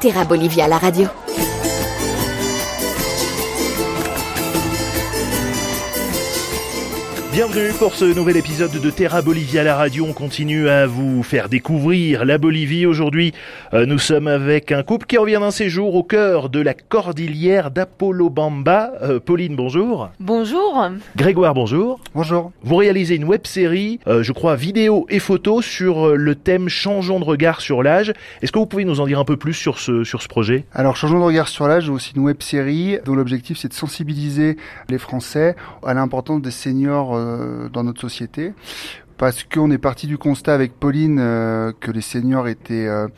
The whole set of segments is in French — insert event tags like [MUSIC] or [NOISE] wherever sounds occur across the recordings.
Terra Bolivia, la radio. Bienvenue pour ce nouvel épisode de Terra Bolivia la radio. On continue à vous faire découvrir la Bolivie. Aujourd'hui, euh, nous sommes avec un couple qui revient d'un séjour au cœur de la cordillère d'Apolobamba. Euh, Pauline, bonjour. Bonjour. Grégoire, bonjour. Bonjour. Vous réalisez une web série, euh, je crois, vidéo et photo sur le thème Changeons de regard sur l'âge. Est-ce que vous pouvez nous en dire un peu plus sur ce, sur ce projet? Alors, Changeons de regard sur l'âge, aussi une web série dont l'objectif c'est de sensibiliser les Français à l'importance des seniors euh, dans notre société. Parce qu'on est parti du constat avec Pauline euh, que les seniors étaient euh,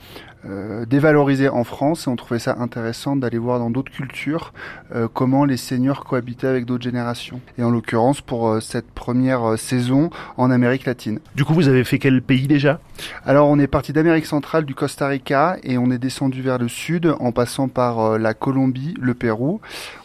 euh, dévalorisés en France et on trouvait ça intéressant d'aller voir dans d'autres cultures euh, comment les seniors cohabitaient avec d'autres générations. Et en l'occurrence pour euh, cette première saison en Amérique latine. Du coup, vous avez fait quel pays déjà? Alors on est parti d'Amérique centrale, du Costa Rica et on est descendu vers le sud en passant par la Colombie, le Pérou.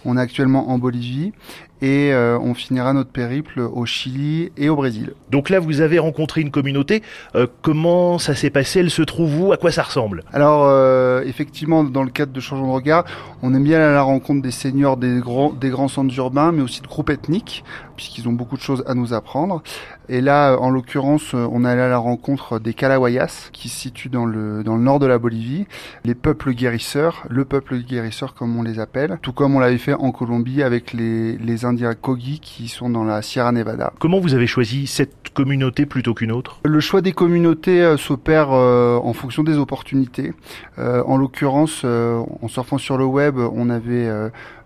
On est actuellement en Bolivie et euh, on finira notre périple au Chili et au Brésil. Donc là, vous avez rencontré une communauté. Euh, comment ça s'est passé? Elle se trouve où? À quoi ça ressemble? Alors, euh, effectivement, dans le cadre de Changeons de regard, on aime bien aller à la rencontre des seniors des grands, des grands centres urbains, mais aussi de groupes ethniques, puisqu'ils ont beaucoup de choses à nous apprendre. Et là, en l'occurrence, on est allé à la rencontre des Calawayas, qui se situent dans le, dans le nord de la Bolivie, les peuples guérisseurs, le peuple guérisseur comme on les appelle, tout comme on l'avait fait en Colombie avec les, les Indiens Kogi qui sont dans la Sierra Nevada. Comment vous avez choisi cette communauté plutôt qu'une autre? Le choix des communautés euh, s'opère euh, en fonction des opportunités. Euh, en l'occurrence, en surfant sur le web, on avait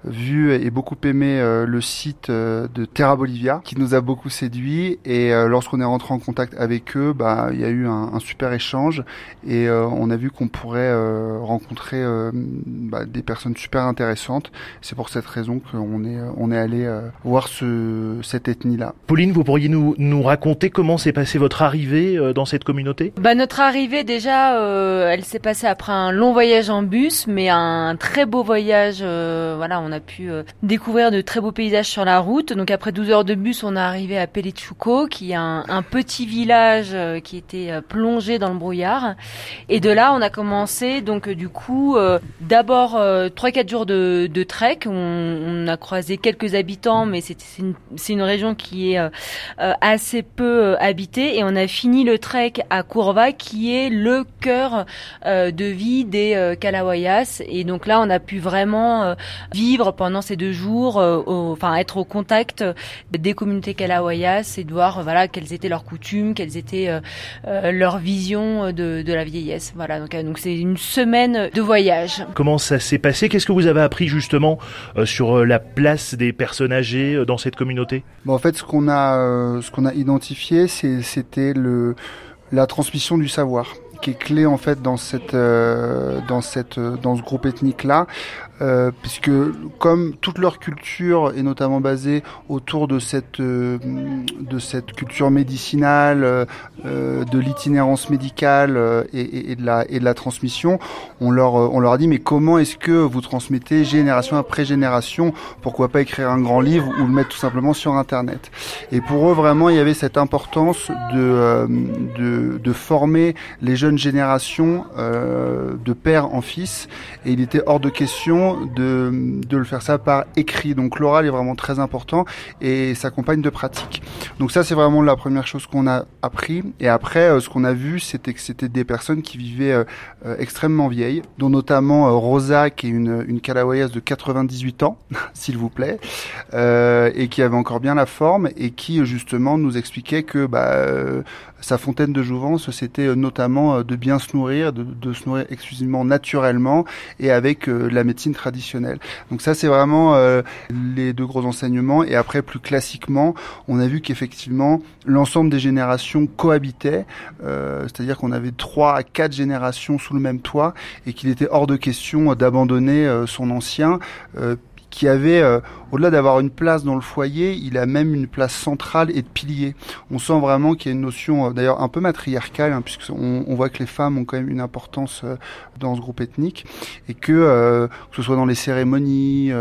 vu et beaucoup aimé le site de Terra Bolivia qui nous a beaucoup séduit et lorsqu'on est rentré en contact avec eux, bah il y a eu un, un super échange et on a vu qu'on pourrait rencontrer bah, des personnes super intéressantes. C'est pour cette raison qu'on est on est allé voir ce, cette ethnie-là. Pauline, vous pourriez nous, nous raconter comment s'est passée votre arrivée euh, dans cette communauté? Bah, Notre arrivée, déjà, euh, elle s'est passée après un long voyage en bus, mais un très beau voyage. Euh, voilà, on a pu euh, découvrir de très beaux paysages sur la route. Donc après 12 heures de bus, on est arrivé à Pelechuco, qui est un, petit village euh, qui était euh, plongé dans le brouillard. Et de là, on a commencé, donc du coup, d'abord 3-4 jours de, de trek. On, on, a croisé quelques habitants, mais c'est une, une, région qui est assez peu habitée. Et on a fini le trek à Curva, qui est le cœur de vie des Calawayas. Et donc là, on a pu vraiment vivre pendant ces deux jours, au, enfin être au contact des communautés Calawayas et de voir voilà quelles étaient leurs coutumes, quelles étaient euh, leur vision de, de, la vieillesse. Voilà, donc donc c'est une semaine de voyage. Comment ça s'est passé? Qu'est-ce que vous avez appris justement euh, sur la place des personnes âgées dans cette communauté? Bon, En fait, ce qu'on a, euh, ce qu'on a identifié, c'était le la transmission du savoir qui est clé en fait dans cette euh, dans cette dans ce groupe ethnique là euh, puisque comme toute leur culture est notamment basée autour de cette euh, de cette culture médicinale, euh, de l'itinérance médicale et, et, de la et de la transmission, on leur on leur a dit mais comment est-ce que vous transmettez génération après génération? Pourquoi pas écrire un grand livre ou le mettre tout simplement sur internet? Et pour eux vraiment il y avait cette importance de de, de former les jeunes générations de père en fils. Et il était hors de question de, de le faire ça par écrit. Donc l'oral est vraiment très important et s'accompagne de pratique. Donc ça c'est vraiment la première chose qu'on a appris. Et après euh, ce qu'on a vu c'était que c'était des personnes qui vivaient euh, euh, extrêmement vieilles, dont notamment Rosa qui est une, une Calawayas de 98 ans, [LAUGHS] s'il vous plaît, et qui avait encore bien la forme et qui justement nous expliquait que bah, sa fontaine de jouvence c'était notamment de bien se nourrir, de, de, se nourrir exclusivement naturellement et avec la médecine traditionnelle. Donc ça c'est vraiment euh, les deux gros enseignements. Et après plus classiquement, on a vu qu'effectivement l'ensemble des générations cohabitaient, euh, c'est-à-dire qu'on avait trois à quatre générations sous le même toit et qu'il était hors de question d'abandonner euh, son ancien qui avait, euh, au-delà d'avoir une place dans le foyer, il a même une place centrale et de pilier. On sent vraiment qu'il y a une notion, euh, d'ailleurs un peu matriarcale, hein, puisqu'on on voit que les femmes ont quand même une importance euh, dans ce groupe ethnique, et que, que ce soit dans les cérémonies,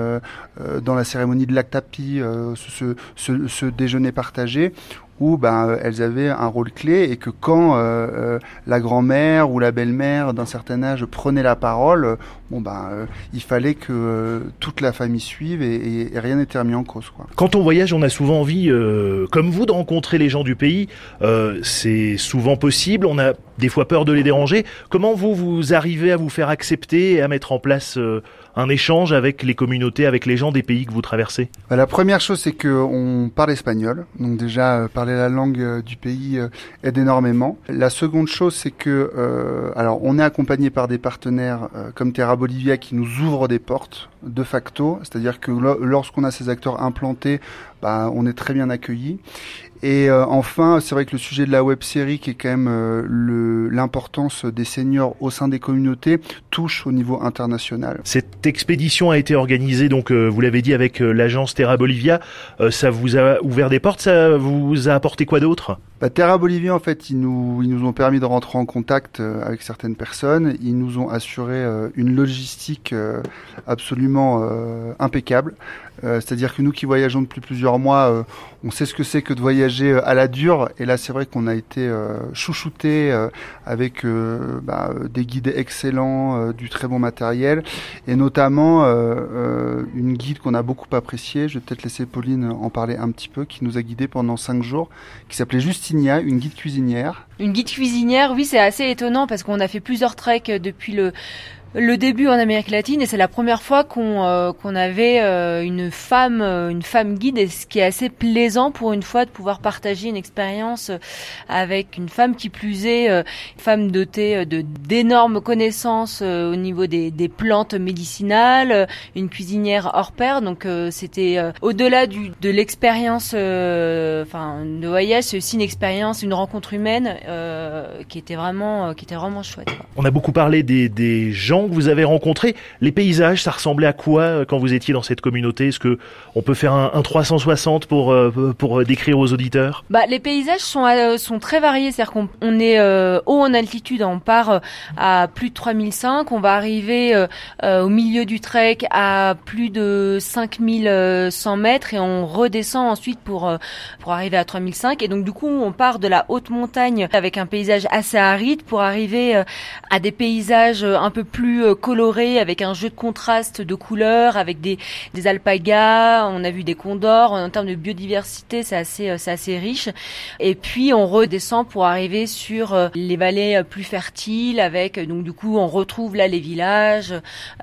dans la cérémonie de l'actapi, ce, ce, ce, déjeuner partagé, où ben, elles avaient un rôle clé et que quand la grand-mère ou la belle-mère d'un certain âge prenait la parole, bon ben, il fallait que toute la famille suive et, et rien n'était remis en cause. Quoi. Quand on voyage, on a souvent envie, comme vous, de rencontrer les gens du pays. c'est souvent possible. On a des fois peur de les déranger. Comment vous, vous arrivez à vous faire accepter et à mettre en place un échange avec les communautés, avec les gens des pays que vous traversez? Bah, La première chose, c'est qu'on parle espagnol. Donc déjà, euh, parler la langue euh, du pays euh, aide énormément. La seconde chose, c'est que, alors, on est accompagné par des partenaires comme Terra Bolivia qui nous ouvrent des portes de facto. C'est-à-dire que lorsqu'on a ces acteurs implantés, bah, on est très bien accueillis. Et euh, enfin, c'est vrai que le sujet de la web série, qui est quand même euh, l'importance des seniors au sein des communautés, touche au niveau international. Cette expédition a été organisée, donc euh, vous l'avez dit, avec l'agence Terra Bolivia. ça vous a ouvert des portes, ça vous a apporté quoi d'autre? Bah, Terra Bolivia, en fait, ils nous, ils nous ont permis de rentrer en contact avec certaines personnes. Ils nous ont assuré une logistique absolument impeccable. C'est-à-dire que nous qui voyageons depuis plusieurs mois, on sait ce que c'est que de voyager euh, à la dure. Et là, c'est vrai qu'on a été euh, chouchouté euh, avec bah, des guides excellents, du très bon matériel, et notamment une guide qu'on a beaucoup appréciée. Je vais peut-être laisser Pauline en parler un petit peu, qui nous a guidés pendant cinq jours, qui s'appelait Justinia, une guide cuisinière. Une guide cuisinière, oui, c'est assez étonnant parce qu'on a fait plusieurs treks depuis le le début en Amérique latine et c'est la première fois qu'on euh, qu'on avait euh, une femme euh, une femme guide et ce qui est assez plaisant pour une fois de pouvoir partager une expérience avec une femme qui plus est une femme dotée de d'énormes connaissances au niveau des, des plantes médicinales une cuisinière hors pair. Donc c'était au-delà du de l'expérience enfin de voyage c'est aussi une expérience une rencontre humaine qui était vraiment qui était vraiment chouette on a beaucoup parlé des des gens que vous avez rencontrés. Les paysages, ça ressemblait à quoi euh, quand vous étiez dans cette communauté? Est-ce que on peut faire un, 360 pour euh, pour euh, décrire aux auditeurs? Bah les paysages sont sont très variés, c'est-à-dire qu'on on est haut en altitude, on part à plus de 3005, on va arriver au milieu du trek à plus de 5100 mètres et on redescend ensuite pour pour arriver à 3005 et donc du coup on part de la haute montagne avec un paysage assez aride pour arriver à des paysages un peu plus euh, coloré avec un jeu de contraste de couleurs, avec des, des alpagas, on a vu des condors. En termes de biodiversité, c'est assez, euh, c'est assez riche. Et puis on redescend pour arriver sur euh, les vallées plus fertiles, avec donc du coup on retrouve là les villages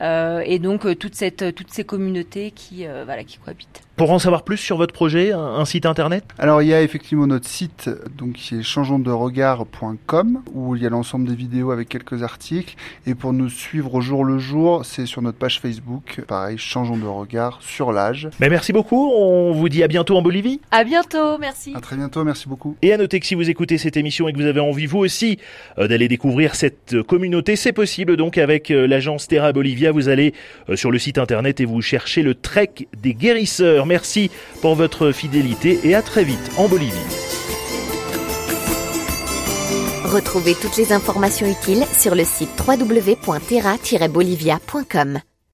et donc toute cette, toutes ces communautés qui, voilà, qui cohabitent. Pour en savoir plus sur votre projet, un, site internet? Alors il y a effectivement notre site donc qui est changeonsderegard.com où il y a l'ensemble des vidéos avec quelques articles et pour nous suivre au jour le jour, c'est sur notre page Facebook, pareil, changeons de regard sur l'âge. Mais merci beaucoup, on vous dit à bientôt en Bolivie. À bientôt, merci. À très bientôt, merci beaucoup. Et à noter que si vous écoutez cette émission et que vous avez envie vous aussi euh, d'aller découvrir cette communauté, c'est possible donc avec euh, l'agence Terra Bolivia, vous allez euh, sur le site internet et vous cherchez le trek des guérisseurs. Merci pour votre fidélité et à très vite en Bolivie. Retrouvez toutes les informations utiles sur le site www.terra-bolivia.com.